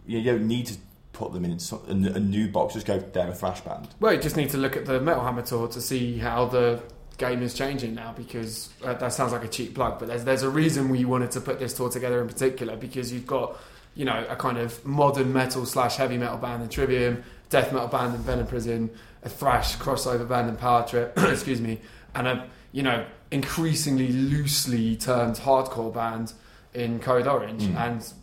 you, you don't need to put them in some, a, a new box. Just go, "They're a thrash band." Well, you just need to look at the Metal Hammer tour to see how the game is changing now. Because uh, that sounds like a cheap plug, but there's there's a reason we wanted to put this tour together in particular because you've got you know, a kind of modern metal slash heavy metal band in Trivium, death metal band in Venom Prison, a thrash crossover band in Power Trip, excuse me, and a you know increasingly loosely termed hardcore band in Code Orange, Mm. and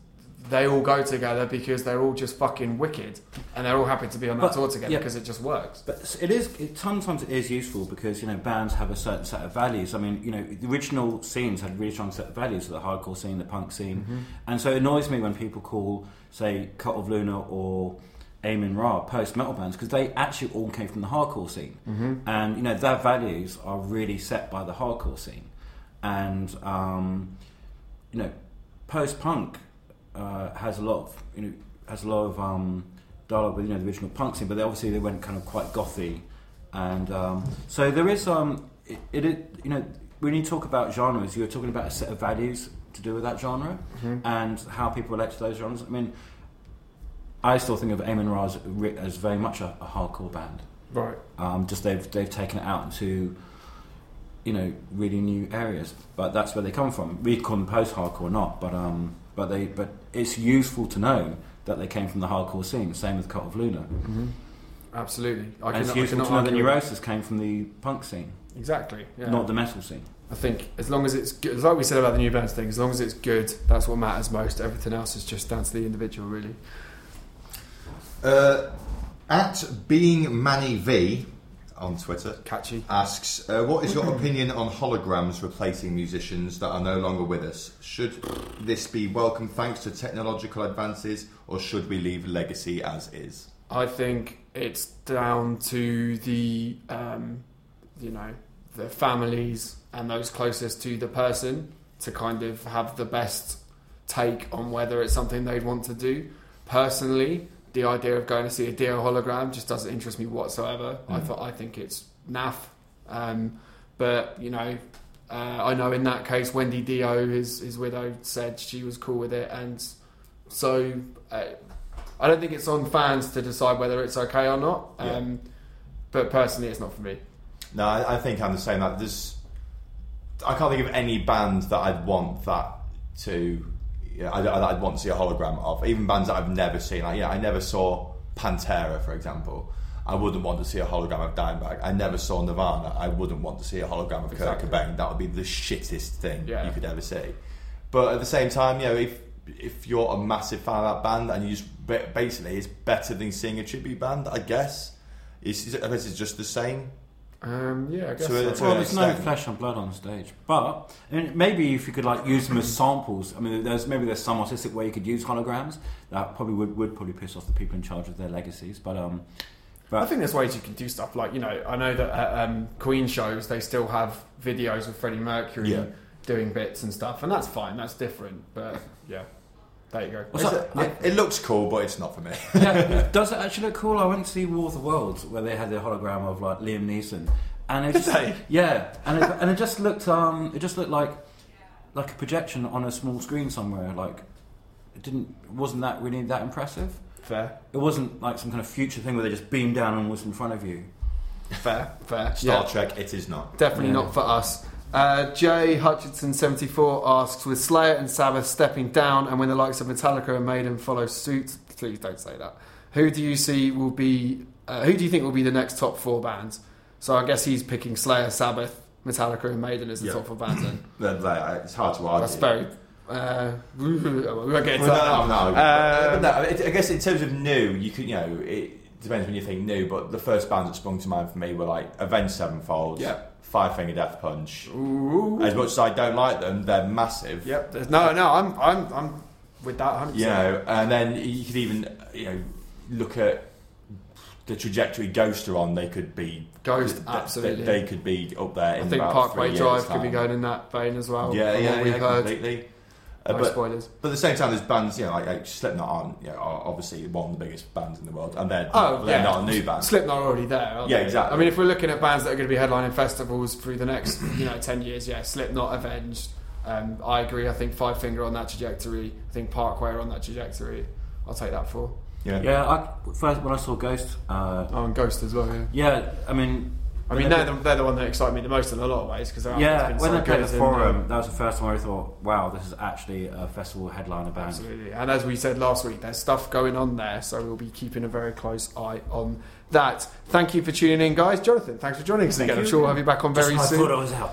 they all go together because they're all just fucking wicked, and they're all happy to be on that But- tour together yeah. because it just works. But it is it, sometimes it is useful because you know bands have a certain set of values. I mean, you know, the original scenes had a really strong set of values, so the hardcore scene, the punk scene, Mm-hmm. and so it annoys me when people call, say, Cult of Luna or Amenra post metal bands because they actually all came from the hardcore scene, Mm-hmm. and you know their values are really set by the hardcore scene, and um, you know, post punk uh, has a lot of you know has a lot of um, dialogue with you know the original punk scene, but they obviously they went kind of quite gothy, and um, so there is um it, it you know when you talk about genres, you're talking about a set of values to do with that genre Mm-hmm. and how people relate to those genres. I mean, I still think of Amenra as, as very much a, a hardcore band. Right. Um, just they've they've taken it out into you know really new areas, but that's where they come from. We call them post-hardcore, or not, but um, but they but it's useful to know that they came from the hardcore scene. Same with Cult of Luna, Mm-hmm. Absolutely. I and it's cannot- useful cannot to know that Neurosis came from the punk scene. Exactly. Yeah. not the metal scene. I think as long as it's good, like we said about the new bands thing, as long as it's good, that's what matters most. Everything else is just down to the individual, really. Uh, at being Manny V on Twitter Catchy. asks, uh, "What is your opinion on holograms replacing musicians that are no longer with us? Should this be welcome thanks to technological advances, or should we leave legacy as is?" I think it's down to the, um, you know, the families and those closest to the person to kind of have the best take on whether it's something they'd want to do. Personally, the idea of going to see a Dio hologram just doesn't interest me whatsoever. I Mm. thought I think it's naff. Um, but you know, uh, I know in that case, Wendy Dio, his his widow, said she was cool with it, and so uh, I don't think it's on fans to decide whether it's okay or not. Yeah. Um, But personally, it's not for me. No, I, I think I'm the same. That there's, I can't think of any band that I'd want that to. Yeah, I'd, I'd want to see a hologram of. Even bands that I've never seen. Like, yeah, I never saw Pantera, for example. I wouldn't want to see a hologram of Dimebag. I never saw Nirvana. I wouldn't want to see a hologram of Exactly. Kurt Cobain. That would be the shittest thing Yeah. you could ever see. But at the same time, you know, if if you're a massive fan of that band and you just basically it's better than seeing a tribute band, I guess. It's, I guess it's just the same. Um, yeah, I guess. So so. it's- Well, there's no extent. flesh and blood on stage, but I mean, maybe if you could like use them as samples. I mean, there's maybe there's some artistic way you could use holograms that probably would, would probably piss off the people in charge of their legacies. But um, but I think there's ways you can do stuff like you know I know that at um, Queen shows they still have videos of Freddie Mercury Yeah. doing bits and stuff, and that's fine. That's different. But yeah, there you go. What's It's that? a- it, it looks cool, but it's not for me. yeah, does it actually look cool? I went to see War of the Worlds where they had the hologram of like Liam Neeson, and it Did just, they? yeah, and it, and it just looked um, it just looked like like a projection on a small screen somewhere. Like it didn't wasn't that really that impressive. Fair, It wasn't like some kind of future thing where they just beam down and was in front of you. fair, fair. Star yeah. Trek, it is not. Definitely Yeah. not for us. Uh, Jay Hutchinson seventy four asks, with Slayer and Sabbath stepping down, and when the likes of Metallica and Maiden follow suit, please don't say that. Who do you see will be? Uh, who do you think will be the next top four bands? So I guess he's picking Slayer, Sabbath, Metallica, and Maiden as the Yeah. top four bands. Then It's hard to argue. that's very. Uh, we won't get into Well, that. no, no, Um, no, I guess in terms of new, you could, you know, it depends when you think new, but the first bands that sprung to mind for me were like Avenged Sevenfold, Yeah. Five Finger Death Punch. Ooh. As much as I don't like them, they're massive. Yep. there's- No, no, I'm, I'm, I'm with that 100. You know, and then you could even, you know, look at the trajectory Ghost are on. They could be Ghost, th- absolutely. They, they could be up there. I in think Parkway Drive could be going in that vein as well. Yeah, yeah, yeah, heard. completely. Uh, No but spoilers. But at the same time, there's bands, you know, like, like Slipknot aren't, you know, are obviously one of the biggest bands in the world, and they're, Oh, they're yeah. not a new band. Slipknot are already there. aren't Yeah, they? exactly. I mean, if we're looking at bands that are going to be headlining festivals through the next, you know, ten years, yeah, Slipknot, Avenged. Um, I agree. I think Five Finger on that trajectory. I think Parkway are on that trajectory. I'll take that for. Yeah. Yeah, I, first when I saw Ghost, uh, Oh, and Ghost as well. Yeah. yeah, I mean, I mean, they're the, they're the one that excite me the most in a lot of ways because Yeah, when so they played the Forum, um, that was the first time I thought, wow, this is actually a festival headliner band. Absolutely. And as we said last week, there's stuff going on there, so we'll be keeping a very close eye on that. Thank you for tuning in, guys. Jonathan, thanks for joining us Thank again. I'm sure we'll have you back on very soon. I thought I was out.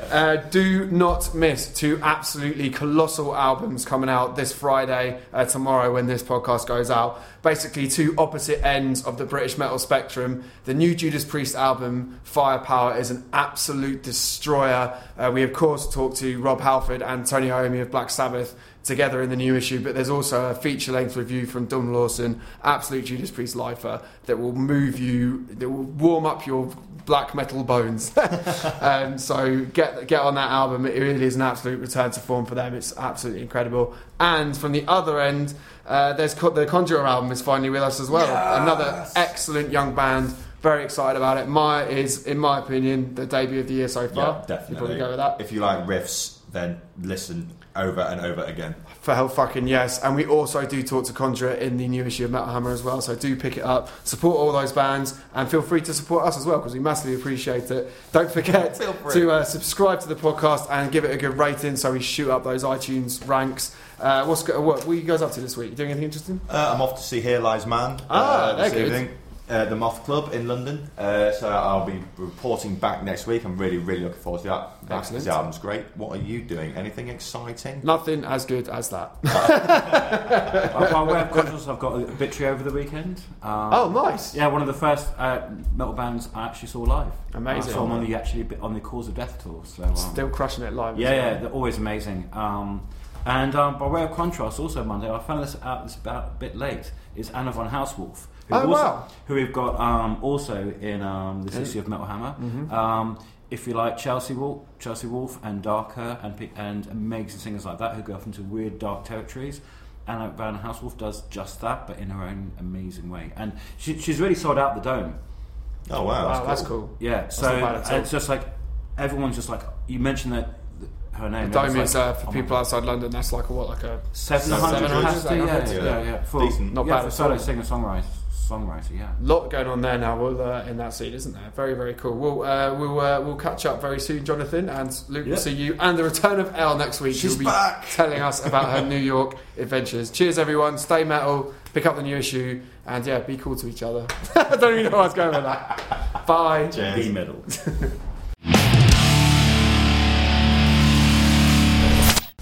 Uh, do not miss two absolutely colossal albums coming out this Friday, uh, tomorrow, when this podcast goes out. Basically, two opposite ends of the British metal spectrum. The new Judas Priest album, Firepower, is an absolute destroyer. Uh, we, of course, talked to Rob Halford and Tony Iommi of Black Sabbath together in the new issue, but there's also a feature length review from Dom Lawson, absolute Judas Priest lifer, that will move you, that will warm up your black metal bones. um, so get get on that album. It really is an absolute return to form for them. It's absolutely incredible. And from the other end, uh, there's co- the Conjurer album is finally with us as well. Another excellent young band. Very excited about it. My is, in my opinion, the debut of the year so far. Yeah, definitely. You probably go with that. If you like riffs, then listen over and over again. For hell fucking yes. And we also do talk to Conjurer in the new issue of Metal Hammer as well. So do pick it up, support all those bands, and feel free to support us as well because we massively appreciate it. Don't forget to uh, subscribe to the podcast and give it a good rating so we shoot up those iTunes ranks. Uh, what's what, what are you guys up to this week? You doing anything interesting? Uh, I'm off to see Here Lies Man Ah, uh, this they're good. Uh, the Moth Club in London. Uh, so I'll be reporting back next week. I'm really, really looking forward to that. that Excellent. The album's great. What are you doing? Anything exciting? Nothing as good as that. By by way of contrast, I've got a obituary over the weekend. Um, oh, nice. Yeah, one of the first uh, metal bands I actually saw live. Amazing. I saw them on the actually on the Cause of Death tour. So um, Still crushing it live. yeah, well. yeah, they're always amazing. Um, and um, by way of contrast, also Monday, I found this out this about a bit late. Is Anna von Hausswolff, who, Oh, also, wow. who we've got um, also in um, this issue of Metal Hammer. Mhm. Um, if you like Chelsea Wolfe, Chelsea Wolfe and Darker and pe- and amazing singers like that who go off into weird dark territories, Anna von Hausswolff does just that, but in her own amazing way. And she, she's really sold out the dome. Oh wow, wow, that's cool. Yeah, so not bad at all. it's just like everyone's just like you mentioned that her name. The dome is like, uh, for oh people outside London. That's like a what, like a Seven Seven hundred hundred, capacity, yeah, yeah. yeah, yeah, For, Decent. Not yeah, bad for at solo all. singer songwriter, songwriter, yeah. lot going on there now well, uh, in that scene, isn't there? Very, very cool. We'll uh, we'll uh, we'll catch up very soon, Jonathan, and Luke will see you. And the return of Elle next week. She's She'll be back. telling us about her New York adventures. Cheers, everyone. Stay metal. Pick up the new issue, and yeah, be cool to each other. I don't even know where I was going with that. Bye. Cheers. B medal.